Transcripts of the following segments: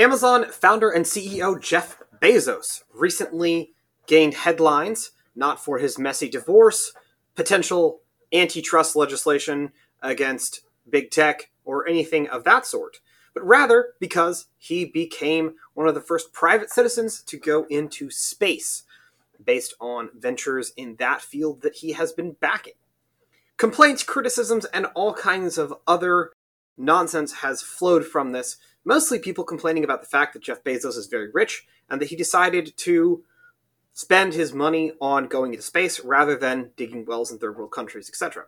Amazon founder and CEO Jeff Bezos recently gained headlines not for his messy divorce, potential antitrust legislation against big tech, or anything of that sort, but rather because he became one of the first private citizens to go into space based on ventures in that field that he has been backing. Complaints, criticisms, and all kinds of other nonsense has flowed from this. Mostly people complaining about the fact that Jeff Bezos is very rich and that he decided to spend his money on going into space rather than digging wells in third world countries, etc.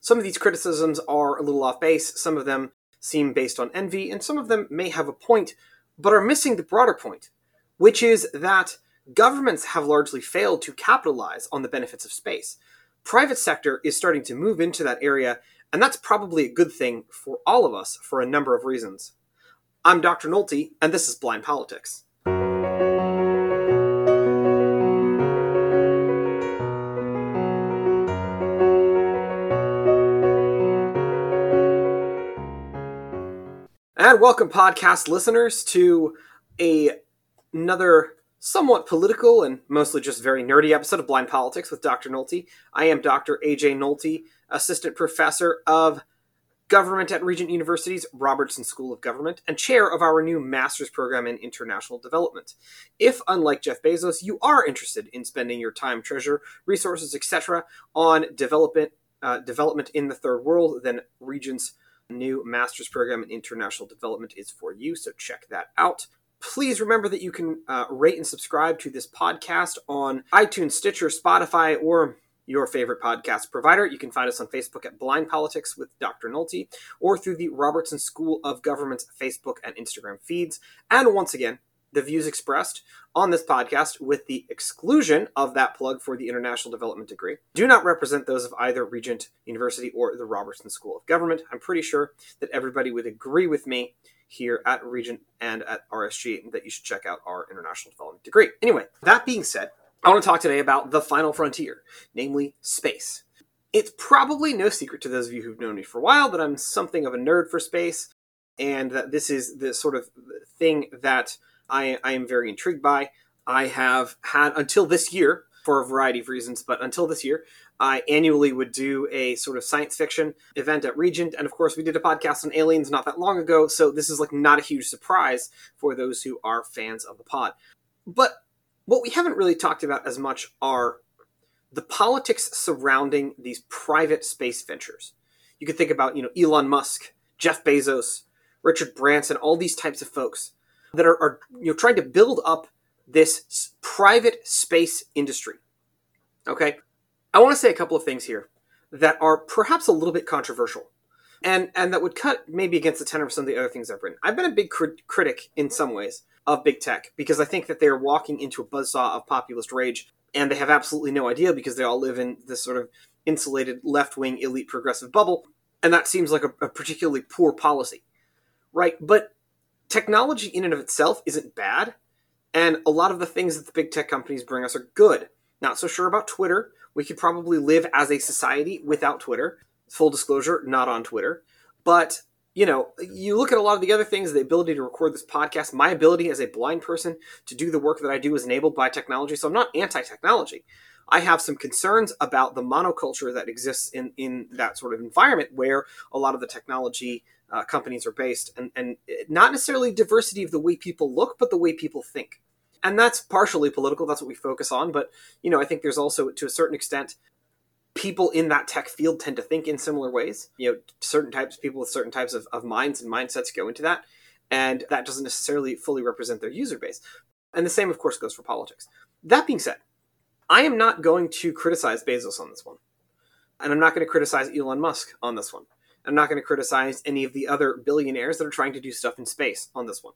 Some of these criticisms are a little off base, some of them seem based on envy, and some of them may have a point, but are missing the broader point, which is that governments have largely failed to capitalize on the benefits of space. Private sector is starting to move into that area, and that's probably a good thing for all of us for a number of reasons. I'm Dr. Nolte, and this is Blind Politics. And welcome, podcast listeners, to a, another somewhat political and mostly just very nerdy episode of Blind Politics with Dr. Nolte. I am Dr. AJ Nolte, Assistant Professor of Government at Regent University's Robertson School of Government and chair of our new master's program in international development. If, unlike Jeff Bezos, you are interested in spending your time, treasure, resources, etc., on development, uh, development in the third world, then Regent's new master's program in international development is for you. So check that out. Please remember that you can uh, rate and subscribe to this podcast on iTunes, Stitcher, Spotify, or your favorite podcast provider. You can find us on Facebook at Blind Politics with Dr. Nolte or through the Robertson School of Government's Facebook and Instagram feeds. And once again, the views expressed on this podcast, with the exclusion of that plug for the international development degree, do not represent those of either Regent University or the Robertson School of Government. I'm pretty sure that everybody would agree with me here at Regent and at RSG that you should check out our international development degree. Anyway, that being said, I want to talk today about the final frontier, namely space. It's probably no secret to those of you who've known me for a while that I'm something of a nerd for space, and that this is the sort of thing that I, I am very intrigued by. I have had until this year, for a variety of reasons, but until this year, I annually would do a sort of science fiction event at Regent. And of course, we did a podcast on aliens not that long ago, so this is like not a huge surprise for those who are fans of the pod. But what we haven't really talked about as much are the politics surrounding these private space ventures. You could think about, you know, Elon Musk, Jeff Bezos, Richard Branson, all these types of folks that are, are you know trying to build up this private space industry. Okay, I want to say a couple of things here that are perhaps a little bit controversial, and and that would cut maybe against the tenor of some of the other things I've written. I've been a big crit- critic in some ways of big tech because I think that they are walking into a buzzsaw of populist rage, and they have absolutely no idea because they all live in this sort of insulated left wing elite progressive bubble, and that seems like a, a particularly poor policy, right? But technology in and of itself isn't bad, and a lot of the things that the big tech companies bring us are good. Not so sure about Twitter. We could probably live as a society without Twitter. Full disclosure, not on Twitter. But, you know, you look at a lot of the other things, the ability to record this podcast, my ability as a blind person to do the work that I do is enabled by technology. So I'm not anti technology. I have some concerns about the monoculture that exists in, in that sort of environment where a lot of the technology uh, companies are based, and, and not necessarily diversity of the way people look, but the way people think. And that's partially political. That's what we focus on. But you know, I think there's also, to a certain extent, people in that tech field tend to think in similar ways. You know, certain types of people with certain types of, of minds and mindsets go into that, and that doesn't necessarily fully represent their user base. And the same, of course, goes for politics. That being said, I am not going to criticize Bezos on this one. And I'm not going to criticize Elon Musk on this one. I'm not going to criticize any of the other billionaires that are trying to do stuff in space on this one.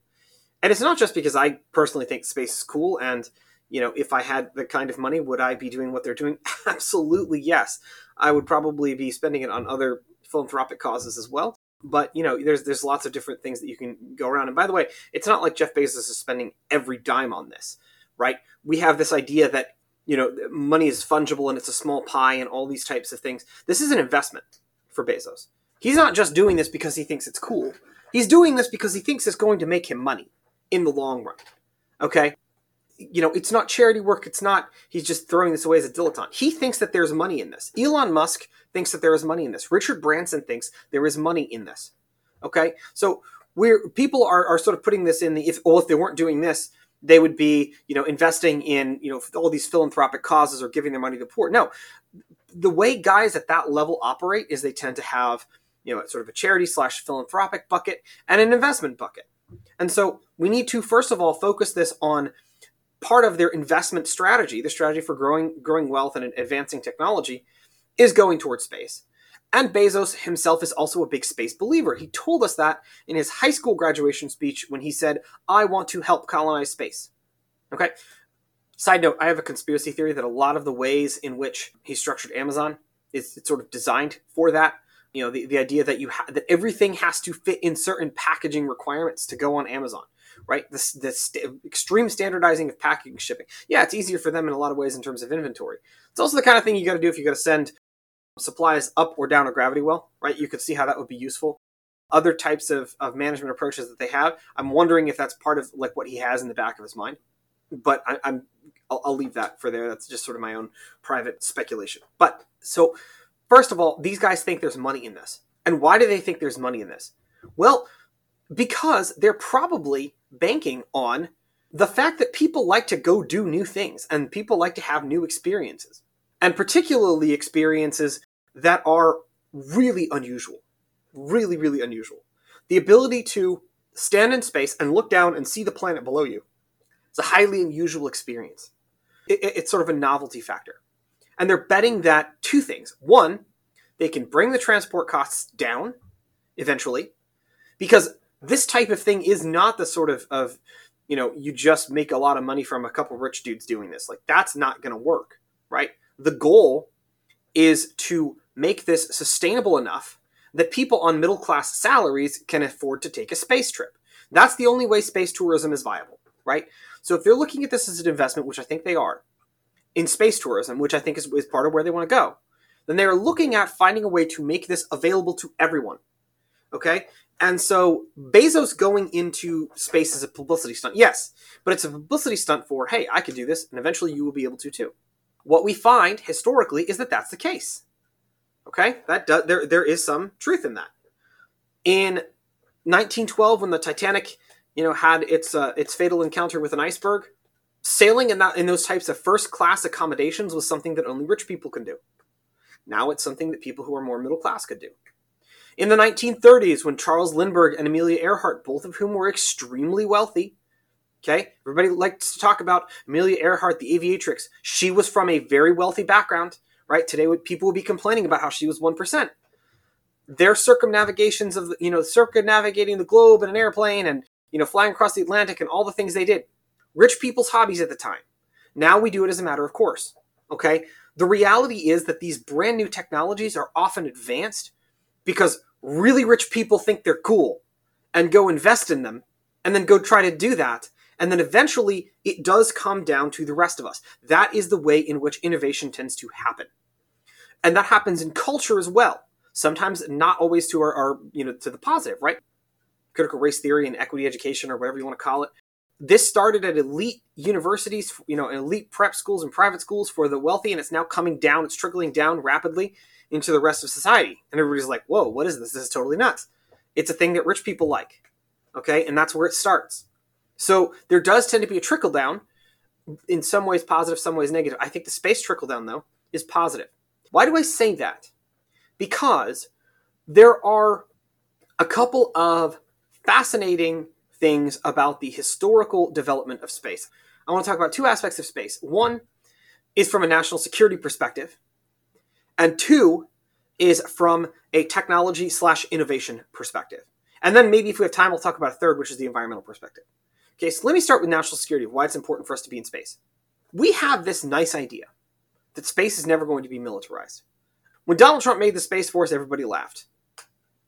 And it's not just because I personally think space is cool and you know, if I had the kind of money, would I be doing what they're doing? Absolutely, yes. I would probably be spending it on other philanthropic causes as well. But you know, there's there's lots of different things that you can go around. And by the way, it's not like Jeff Bezos is spending every dime on this, right? We have this idea that you know money is fungible and it's a small pie and all these types of things. This is an investment for Bezos. He's not just doing this because he thinks it's cool. He's doing this because he thinks it's going to make him money in the long run. Okay? You know, it's not charity work. It's not, he's just throwing this away as a dilettante. He thinks that there's money in this. Elon Musk thinks that there is money in this. Richard Branson thinks there is money in this. Okay? So, we're, people are, are sort of putting this in the, if, well, if they weren't doing this, they would be, you know, investing in, you know, all these philanthropic causes or giving their money to the poor. No, the way guys at that level operate is they tend to have, you know, sort of a charity slash philanthropic bucket and an investment bucket. And so we need to first of all focus this on part of their investment strategy, the strategy for growing growing wealth and advancing technology, is going towards space. And Bezos himself is also a big space believer. He told us that in his high school graduation speech when he said, I want to help colonize space. Okay? Side note, I have a conspiracy theory that a lot of the ways in which he structured Amazon is sort of designed for that. You know, the, the idea that you ha- that everything has to fit in certain packaging requirements to go on Amazon, right? This this st- extreme standardizing of packaging shipping. Yeah, it's easier for them in a lot of ways in terms of inventory. It's also the kind of thing you got to do if you got to send supplies up or down a gravity well, right? You could see how that would be useful. Other types of, of management approaches that they have, I'm wondering if that's part of like what he has in the back of his mind. But I, I'm I'll, I'll leave that for there. That's just sort of my own private speculation. But so first of all, these guys think there's money in this. And why do they think there's money in this? Well, because they're probably banking on the fact that people like to go do new things and people like to have new experiences and particularly experiences that are really unusual. Really, really unusual. The ability to stand in space and look down and see the planet below you is a highly unusual experience. It, it, it's sort of a novelty factor. And they're betting that two things. One, they can bring the transport costs down eventually, because this type of thing is not the sort of, of you know, you just make a lot of money from a couple rich dudes doing this. Like, that's not going to work, right? the goal is to make this sustainable enough that people on middle class salaries can afford to take a space trip. That's the only way space tourism is viable, right? So if they're looking at this as an investment, which I think they are, in space tourism, which I think is, is part of where they want to go, then they are looking at finding a way to make this available to everyone. Okay? And so Bezos going into space is a publicity stunt. Yes, but it's a publicity stunt for, hey, I can do this, and eventually you will be able to too what we find historically is that that's the case. Okay, that does, there there is some truth in that. In 1912, when the Titanic, you know, had its uh, its fatal encounter with an iceberg, sailing in that in those types of first class accommodations was something that only rich people can do. Now it's something that people who are more middle class could do. In the 1930s, when Charles Lindbergh and Amelia Earhart, both of whom were extremely wealthy, Okay, everybody likes to talk about Amelia Earhart, the aviatrix. She was from a very wealthy background, right? Today, people would be complaining about how she was one percent. Their circumnavigations of, you know, circumnavigating the globe in an airplane and you know flying across the Atlantic and all the things they did, rich people's hobbies at the time. Now we do it as a matter of course. Okay, the reality is that these brand new technologies are often advanced because really rich people think they're cool and go invest in them and then go try to do that and then eventually it does come down to the rest of us. That is the way in which innovation tends to happen. And that happens in culture as well. Sometimes not always to our, our you know, to the positive, right? Critical race theory and equity education or whatever you want to call it. This started at elite universities, you know, elite prep schools and private schools for the wealthy, and it's now coming down, it's trickling down rapidly into the rest of society. And everybody's like, whoa, what is this? This is totally nuts. It's a thing that rich people like. Okay, and that's where it starts. So there does tend to be a trickle down, in some ways positive, some ways negative. I think the space trickle down, though, is positive. Why do I say that? Because there are a couple of fascinating things about the historical development of space. I want to talk about two aspects of space. One is from a national security perspective, and two is from a technology slash innovation perspective. And then maybe if we have time, we'll talk about a third, which is the environmental perspective. Okay, so let me start with national security, why it's important for us to be in space. We have this nice idea that space is never going to be militarized. When Donald Trump made the Space Force, everybody laughed.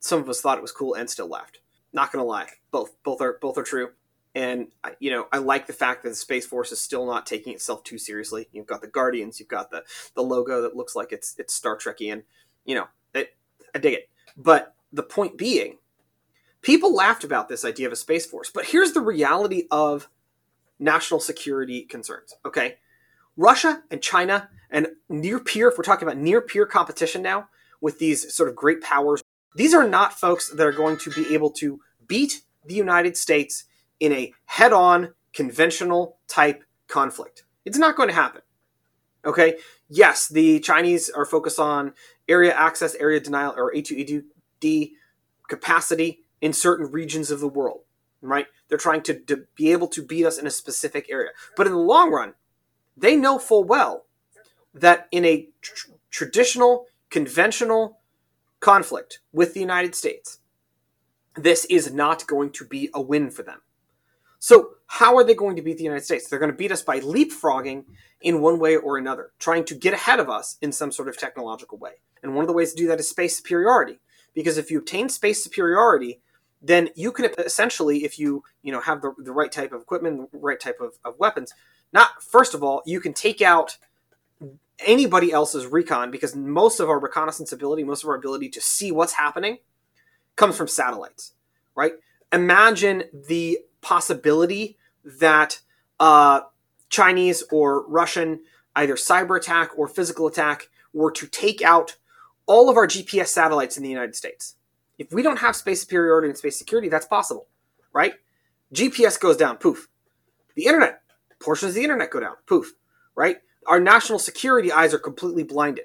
Some of us thought it was cool and still laughed. Not gonna lie, both both are both are true. And you know, I like the fact that the Space Force is still not taking itself too seriously. You've got the Guardians, you've got the the logo that looks like it's it's Star Trekian. You know, it, I dig it. But the point being, People laughed about this idea of a space force, but here's the reality of national security concerns. Okay, Russia and China and near peer, if we're talking about near peer competition now with these sort of great powers, these are not folks that are going to be able to beat the United States in a head on, conventional type conflict. It's not going to happen. Okay, yes, the Chinese are focused on area access, area denial, or A2AD capacity in certain regions of the world, right? They're trying to, to be able to beat us in a specific area. But in the long run, they know full well that in a tr- traditional, conventional conflict with the United States, this is not going to be a win for them. So, how are they going to beat the United States? They're going to beat us by leapfrogging in one way or another, trying to get ahead of us in some sort of technological way. And one of the ways to do that is space superiority. Because if you obtain space superiority, then you can essentially, if you you know have the, the right type of equipment, the right type of, of weapons, not first of all, you can take out anybody else's recon because most of our reconnaissance ability, most of our ability to see what's happening, comes from satellites, right? Imagine the possibility that uh, Chinese or Russian either cyber attack or physical attack were to take out all of our GPS satellites in the United States. If we don't have space superiority and space security, that's possible, right? GPS goes down, poof. The internet, portions of the internet go down, poof, right? Our national security eyes are completely blinded.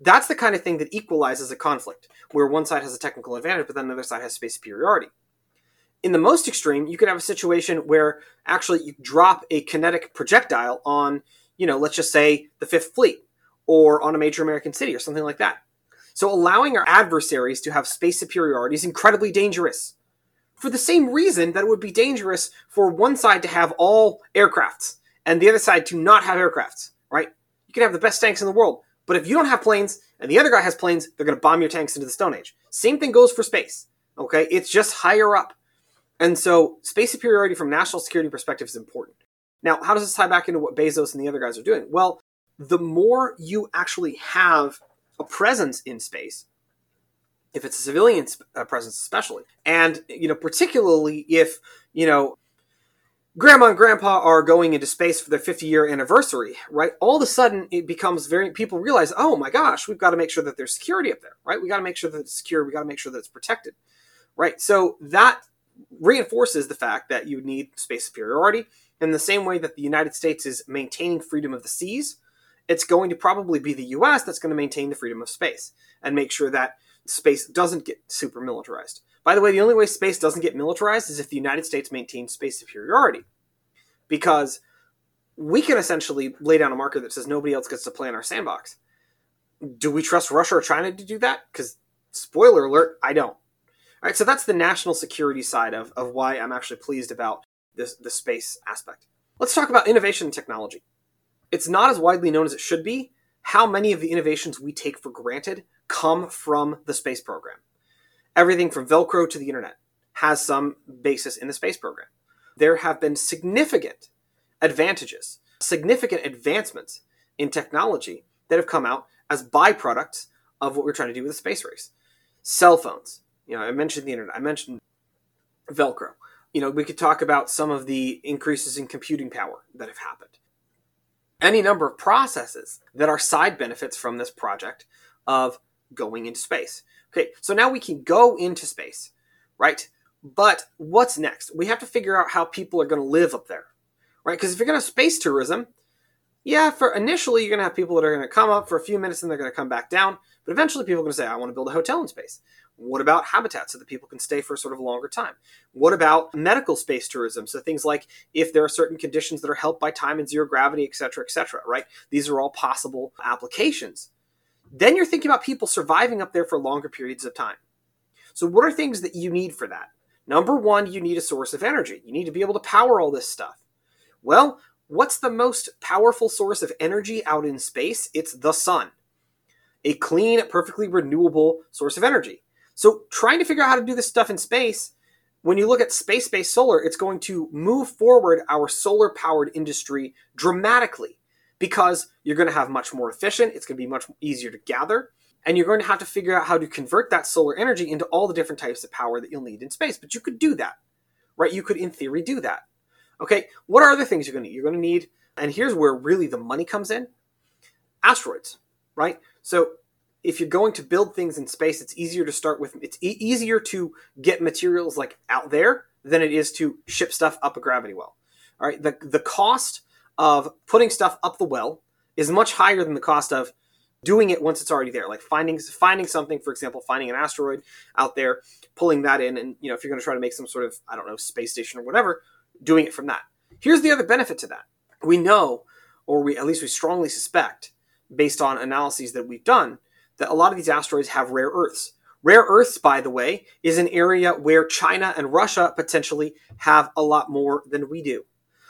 That's the kind of thing that equalizes a conflict, where one side has a technical advantage, but then the other side has space superiority. In the most extreme, you could have a situation where actually you drop a kinetic projectile on, you know, let's just say the Fifth Fleet or on a major American city or something like that. So allowing our adversaries to have space superiority is incredibly dangerous. For the same reason that it would be dangerous for one side to have all aircrafts and the other side to not have aircrafts, can have the best tanks in the world, but if you don't have planes and the other guy has planes, they're going to bomb your tanks into the Stone Age. Same thing goes for space, okay? It's just higher up. And so space superiority from national security perspective is important. Now, how does this tie back into what Bezos and the other guys are doing? Well, the more you actually have a presence in space, if it's a civilian uh, presence especially, and you know particularly if you know grandma and grandpa are going into space for their 50 year anniversary, right? All of a sudden it becomes very people realize, oh my gosh, we've got to make sure that there's security up there, right? We got to make sure that it's secure. We got to make sure that it's protected, right? So that reinforces the fact that you need space superiority in the same way that the United States is maintaining freedom of the seas. It's going to probably be the US that's going to maintain the freedom of space and make sure that space doesn't get super militarized. By the way, the only way space doesn't get militarized is if the United States maintains space superiority. Because we can essentially lay down a marker that says nobody else gets to play in our sandbox. Do we trust Russia or China to do that? Because, spoiler alert, I don't. All right, so that's the national security side of, of why I'm actually pleased about this the space aspect. Let's talk about innovation and technology. It's not as widely known as it should be how many of the innovations we take for granted come from the space program. Everything from Velcro to the internet has some basis in the space program. There have been significant advantages, significant advancements in technology that have come out as byproducts of what we're trying to do with the space race. Cell phones, you know, I mentioned the internet. I mentioned Velcro. You know, we could talk about some of the increases in computing power that have happened. Any number of processes that are side benefits from this project of going into space. Okay, so now we can go into space, right? But what's next? We have to figure out how people are going to live up there, right? Because if you're going to space tourism, yeah, for initially you're going to have people that are going to come up for a few minutes and they're going to come back down. But eventually people are going to say, I want to build a hotel in space. What about habitat so that people can stay for sort of longer time? What about medical space tourism? So things like if there are certain conditions that are helped by time and zero gravity, et cetera, et cetera, right? These are all possible applications. Then you're thinking about people surviving up there for longer periods of time. So what are things that you need for that? Number one, you need a source of energy. You need to be able to power all this stuff. Well, what's the most powerful source of energy out in space? It's the sun. A clean, perfectly renewable source of energy. So trying to figure out how to do this stuff in space, when you look at space-based solar, it's going to move forward our solar-powered industry dramatically because you're going to have much more efficient. It's going to be much easier to gather. And you're going to have to figure out how to convert that solar energy into all the different types of power that you'll need in space. But you could do that, right? You could, in theory, do that. Okay, what are other things you're going to need? You're going to need, and here's where really the money comes in asteroids, right? So if you're going to build things in space, it's easier to start with, it's e- easier to get materials like out there than it is to ship stuff up a gravity well. All right, the, the cost of putting stuff up the well is much higher than the cost of doing it once it's already there. Like finding finding something for example finding an asteroid out there pulling that in and you know if you're going to try to make some sort of i don't know space station or whatever doing it from that. Here's the other benefit to that. We know or we at least we strongly suspect based on analyses that we've done that a lot of these asteroids have rare earths. Rare earths by the way is an area where china and russia potentially have a lot more than we do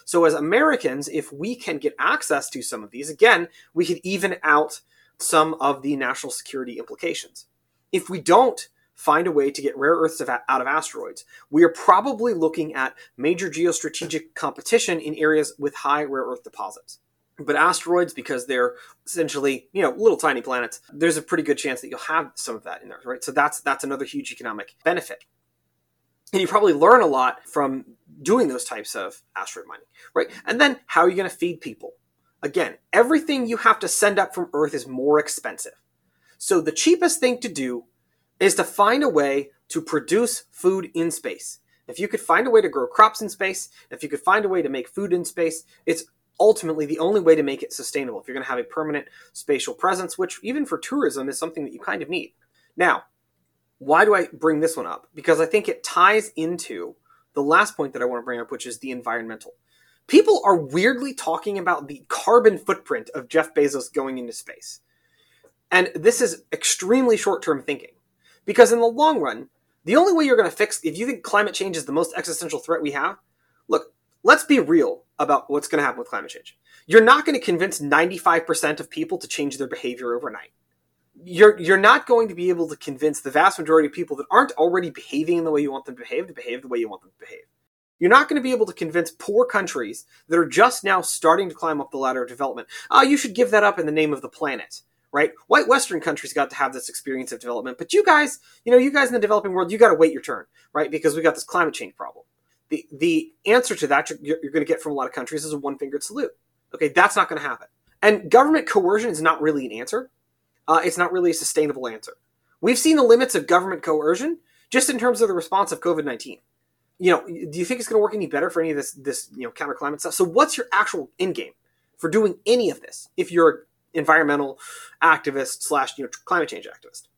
so as americans if we can get access to some of these again we could even out some of the national security implications. If we don't find a way to get rare earths out of asteroids, we are probably looking at major geostrategic competition in areas with high rare earth deposits. But asteroids, because they're essentially, you know, little tiny planets, there's a pretty good chance that you'll have some of that in there, right? So that's that's another huge economic benefit. And you probably learn a lot from doing those types of asteroid mining, right? And then how are you going to feed people? Again, everything you have to send up from Earth is more expensive. So the cheapest thing to do is to find a way to produce food in space. If you could find a way to grow crops in space, if you could find a way to make food in space, it's ultimately the only way to make it sustainable. If you're going to have a permanent spatial presence, which even for tourism is something that you kind of need. Now, why do I bring this one up? Because I think it ties into the last point that I want to bring up, which is the environmental people are weirdly talking about the carbon footprint of Jeff Bezos going into space. And this is extremely short term thinking. Because in the long run, the only way you're going to fix, if you think climate change is the most existential threat we have, look, let's be real about what's going to happen with climate change. You're not going to convince 95% of people to change their behavior overnight. You're, you're not going to be able to convince the vast majority of people that aren't already behaving in the way you want them to behave to behave the way you want them to behave. You're not going to be able to convince poor countries that are just now starting to climb up the ladder of development. Ah, you should give that up in the name of the planet, right? White Western countries got to have this experience of development, but you guys, you know, you guys in the developing world, you got to wait your turn, right? Because we got this climate change problem. The the answer to that you're, you're going to get from a lot of countries is a one fingered salute. Okay, that's not going to happen. And government coercion is not really an answer. Uh, it's not really a sustainable answer. We've seen the limits of government coercion just in terms of the response of COVID nineteen you know, do you think it's going to work any better for any of this this you know counter climate stuff? So what's your actual end game for doing any of this? If you're an environmental activist slash you know climate change activist,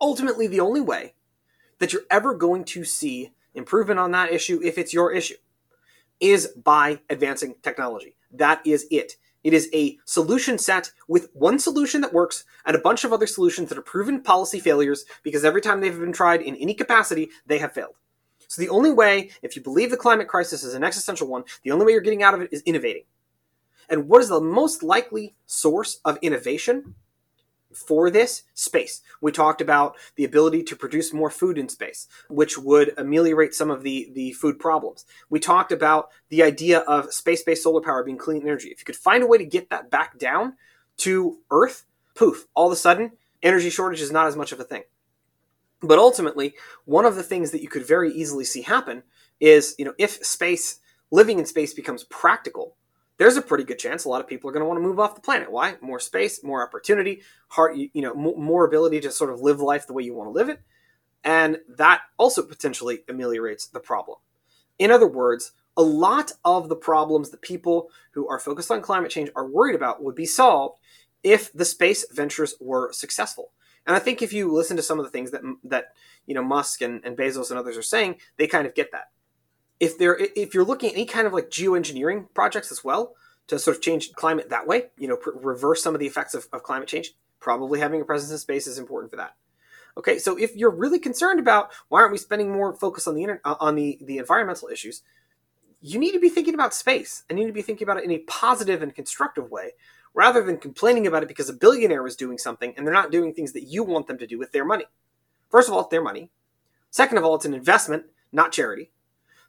ultimately the only way that you're ever going to see improvement on that issue, if it's your issue, is by advancing technology. That is it. It is a solution set with one solution that works and a bunch of other solutions that are proven policy failures because every time they've been tried in any capacity, they have failed. So the only way, if you believe the climate crisis is an existential one, the only way you're getting out of it is innovating. And what is the most likely source of innovation for this? Space. We talked about the ability to produce more food in space, which would ameliorate some of the, the food problems. We talked about the idea of space based solar power being clean energy. If you could find a way to get that back down to Earth, poof, all of a sudden, energy shortage is not as much of a thing. But ultimately, one of the things that you could very easily see happen is, you know, if space, living in space becomes practical, there's a pretty good chance a lot of people are going to want to move off the planet. Why? More space, more opportunity, heart, you know, more ability to sort of live life the way you want to live it. And that also potentially ameliorates the problem. In other words, a lot of the problems that people who are focused on climate change are worried about would be solved if the space ventures were successful. And I think if you listen to some of the things that that you know Musk and, and Bezos and others are saying, they kind of get that. If they're if you're looking at any kind of like geoengineering projects as well to sort of change climate that way, you know, pr- reverse some of the effects of, of climate change, probably having a presence in space is important for that. Okay, so if you're really concerned about why aren't we spending more focus on the inter- uh, on the the environmental issues, you need to be thinking about space and you need to be thinking about it in a positive and constructive way rather than complaining about it because a billionaire is doing something and they're not doing things that you want them to do with their money. First of all, it's their money. Second of all, it's an investment, not charity.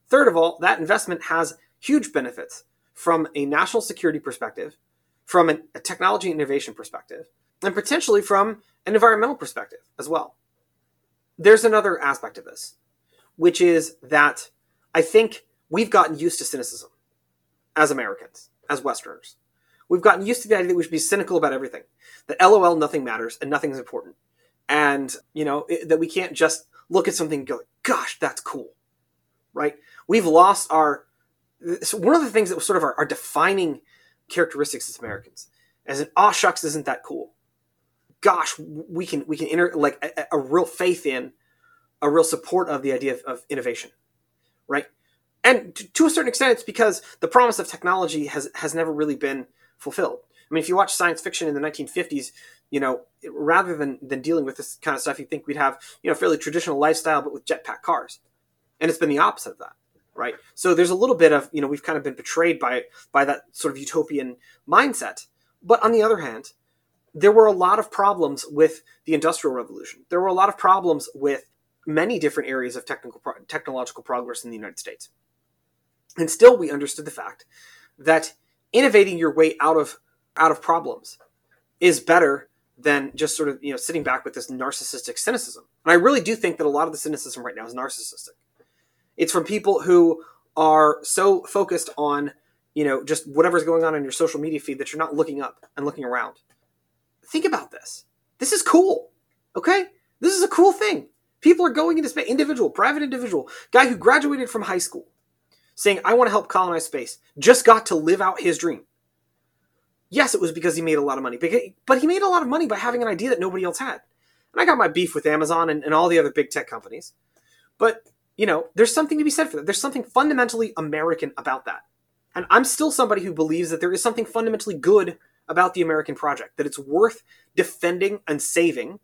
Third of all, that investment has huge benefits from a national security perspective, from a technology innovation perspective, and potentially from an environmental perspective as well. There's another aspect of this, which is that I think we've gotten used to cynicism as Americans, as Westerners. We've gotten used to the idea that we should be cynical about everything, that LOL, nothing matters and nothing's important. And, you know, it, that we can't just look at something and go, gosh, that's cool, right? We've lost our, so one of the things that was sort of our, our defining characteristics as Americans, as an, aw shucks, isn't that cool? Gosh, we can, we can enter like a, a real faith in, a real support of the idea of, of innovation, right? And to, to a certain extent, it's because the promise of technology has, has never really been fulfilled. I mean, if you watch science fiction in the 1950s, you know, rather than than dealing with this kind of stuff, you think we'd have you know fairly traditional lifestyle, but with jetpack cars, and it's been the opposite of that, right? So there's a little bit of you know we've kind of been betrayed by by that sort of utopian mindset. But on the other hand, there were a lot of problems with the industrial revolution. There were a lot of problems with many different areas of technical technological progress in the United States, and still we understood the fact that innovating your way out of out of problems is better than just sort of you know sitting back with this narcissistic cynicism. And I really do think that a lot of the cynicism right now is narcissistic. It's from people who are so focused on you know just whatever's going on in your social media feed that you're not looking up and looking around. Think about this. This is cool. Okay? This is a cool thing. People are going into space, individual, private individual, guy who graduated from high school, saying, I want to help colonize space, just got to live out his dream. Yes, it was because he made a lot of money, but he made a lot of money by having an idea that nobody else had. And I got my beef with Amazon and, and all the other big tech companies. But, you know, there's something to be said for that. There's something fundamentally American about that. And I'm still somebody who believes that there is something fundamentally good about the American project, that it's worth defending and saving.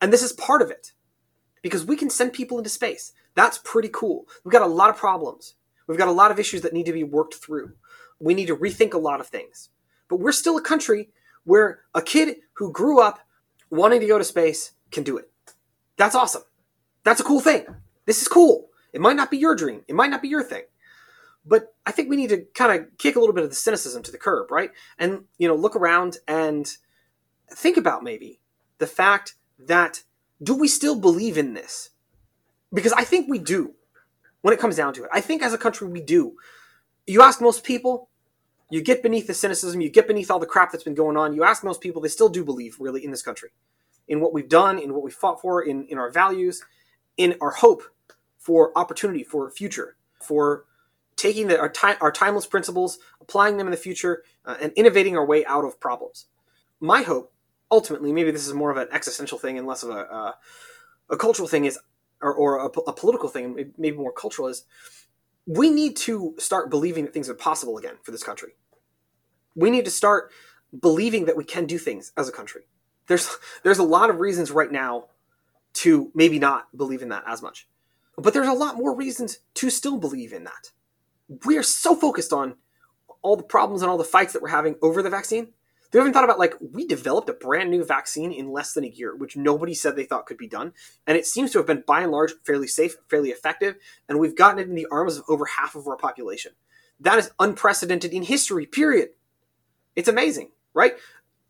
And this is part of it. Because we can send people into space. That's pretty cool. We've got a lot of problems. We've got a lot of issues that need to be worked through. We need to rethink a lot of things. But we're still a country where a kid who grew up wanting to go to space can do it. That's awesome. That's a cool thing. This is cool. It might not be your dream. It might not be your thing. But I think we need to kind of kick a little bit of the cynicism to the curb, right? And, you know, look around and think about maybe the fact that do we still believe in this? Because I think we do when it comes down to it. I think as a country we do. You ask most people, you get beneath the cynicism, you get beneath all the crap that's been going on. You ask most people, they still do believe really in this country, in what we've done, in what we fought for, in, in our values, in our hope for opportunity, for future, for taking the, our, our timeless principles, applying them in the future, uh, and innovating our way out of problems. My hope, ultimately, maybe this is more of an existential thing and less of a, uh, a cultural thing, is or, or a, a political thing, maybe more cultural, is we need to start believing that things are possible again for this country. We need to start believing that we can do things as a country. There's there's a lot of reasons right now to maybe not believe in that as much. But there's a lot more reasons to still believe in that. We are so focused on all the problems and all the fights that we're having over the vaccine they haven't thought about like we developed a brand new vaccine in less than a year, which nobody said they thought could be done, and it seems to have been by and large fairly safe, fairly effective, and we've gotten it in the arms of over half of our population. That is unprecedented in history. Period. It's amazing, right?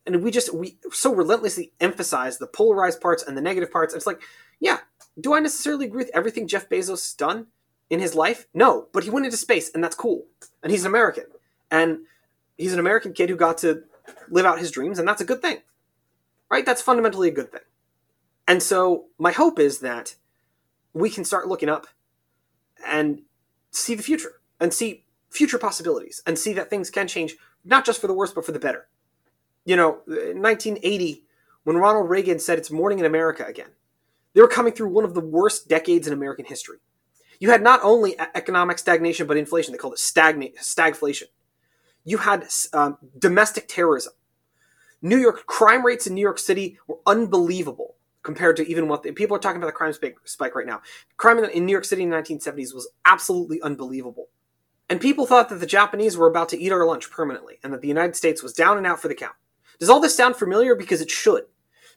And we just we so relentlessly emphasize the polarized parts and the negative parts. It's like, yeah, do I necessarily agree with everything Jeff Bezos has done in his life? No, but he went into space, and that's cool. And he's an American, and he's an American kid who got to live out his dreams, and that's a good thing. Right? That's fundamentally a good thing. And so my hope is that we can start looking up and see the future and see future possibilities and see that things can change, not just for the worse, but for the better. You know, in 1980, when Ronald Reagan said it's morning in America again, they were coming through one of the worst decades in American history. You had not only economic stagnation, but inflation. They called it stagnate, stagflation you had um, domestic terrorism. New York crime rates in New York City were unbelievable compared to even what the, people are talking about the crime spike, right now. Crime in New York City in the 1970s was absolutely unbelievable. And people thought that the Japanese were about to eat our lunch permanently and that the United States was down and out for the count. Does all this sound familiar? Because it should.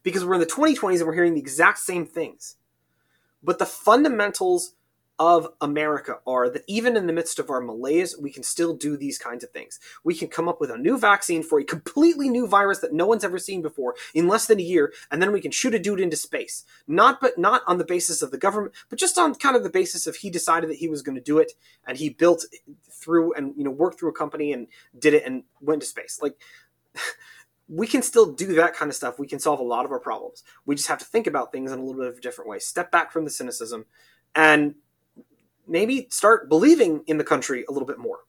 Because we're in the 2020s and we're hearing the exact same things. But the fundamentals of America are that even in the midst of our malaise, we can still do these kinds of things. We can come up with a new vaccine for a completely new virus that no one's ever seen before in less than a year, and then we can shoot a dude into space. Not but not on the basis of the government, but just on kind of the basis of he decided that he was going to do it, and he built through and you know worked through a company and did it and went to space. Like we can still do that kind of stuff. We can solve a lot of our problems. We just have to think about things in a little bit of a different way. Step back from the cynicism and maybe start believing in the country a little bit more.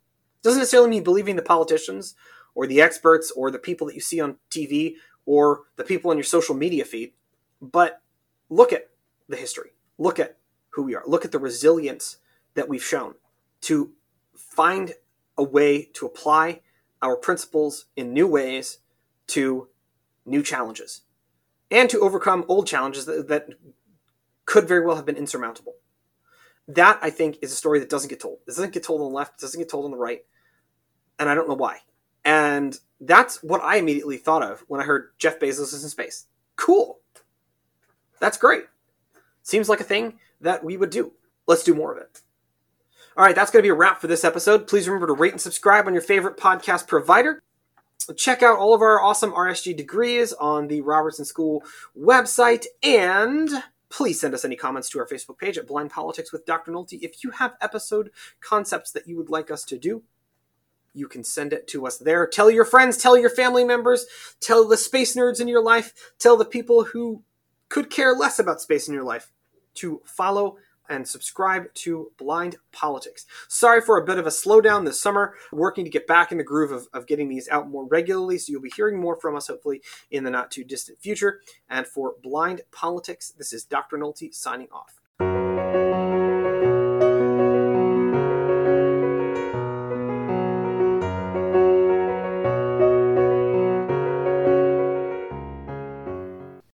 Doesn't necessarily mean believing the politicians or the experts or the people that you see on TV or the people on your social media feed, but look at the history. Look at who we are. Look at the resilience that we've shown to find a way to apply our principles in new ways to new challenges and to overcome old challenges that, that could very well have been insurmountable that I think is a story that doesn't get told. It doesn't get told on the left, it doesn't get told on the right, and I don't know why. And that's what I immediately thought of when I heard Jeff Bezos is in space. Cool. That's great. Seems like a thing that we would do. Let's do more of it. All right, that's going to be a wrap for this episode. Please remember to rate and subscribe on your favorite podcast provider. Check out all of our awesome RSG degrees on the Robertson School website and please send us any comments to our Facebook page at Blind Politics with Dr. Nolte. If you have episode concepts that you would like us to do, you can send it to us there. Tell your friends, tell your family members, tell the space nerds in your life, tell the people who could care less about space in your life to follow and subscribe to Blind Politics. Sorry for a bit of a slowdown this summer, working to get back in the groove of, of getting these out more regularly, so you'll be hearing more from us hopefully in the not too distant future. And for Blind Politics, this is Dr. Nolte signing off.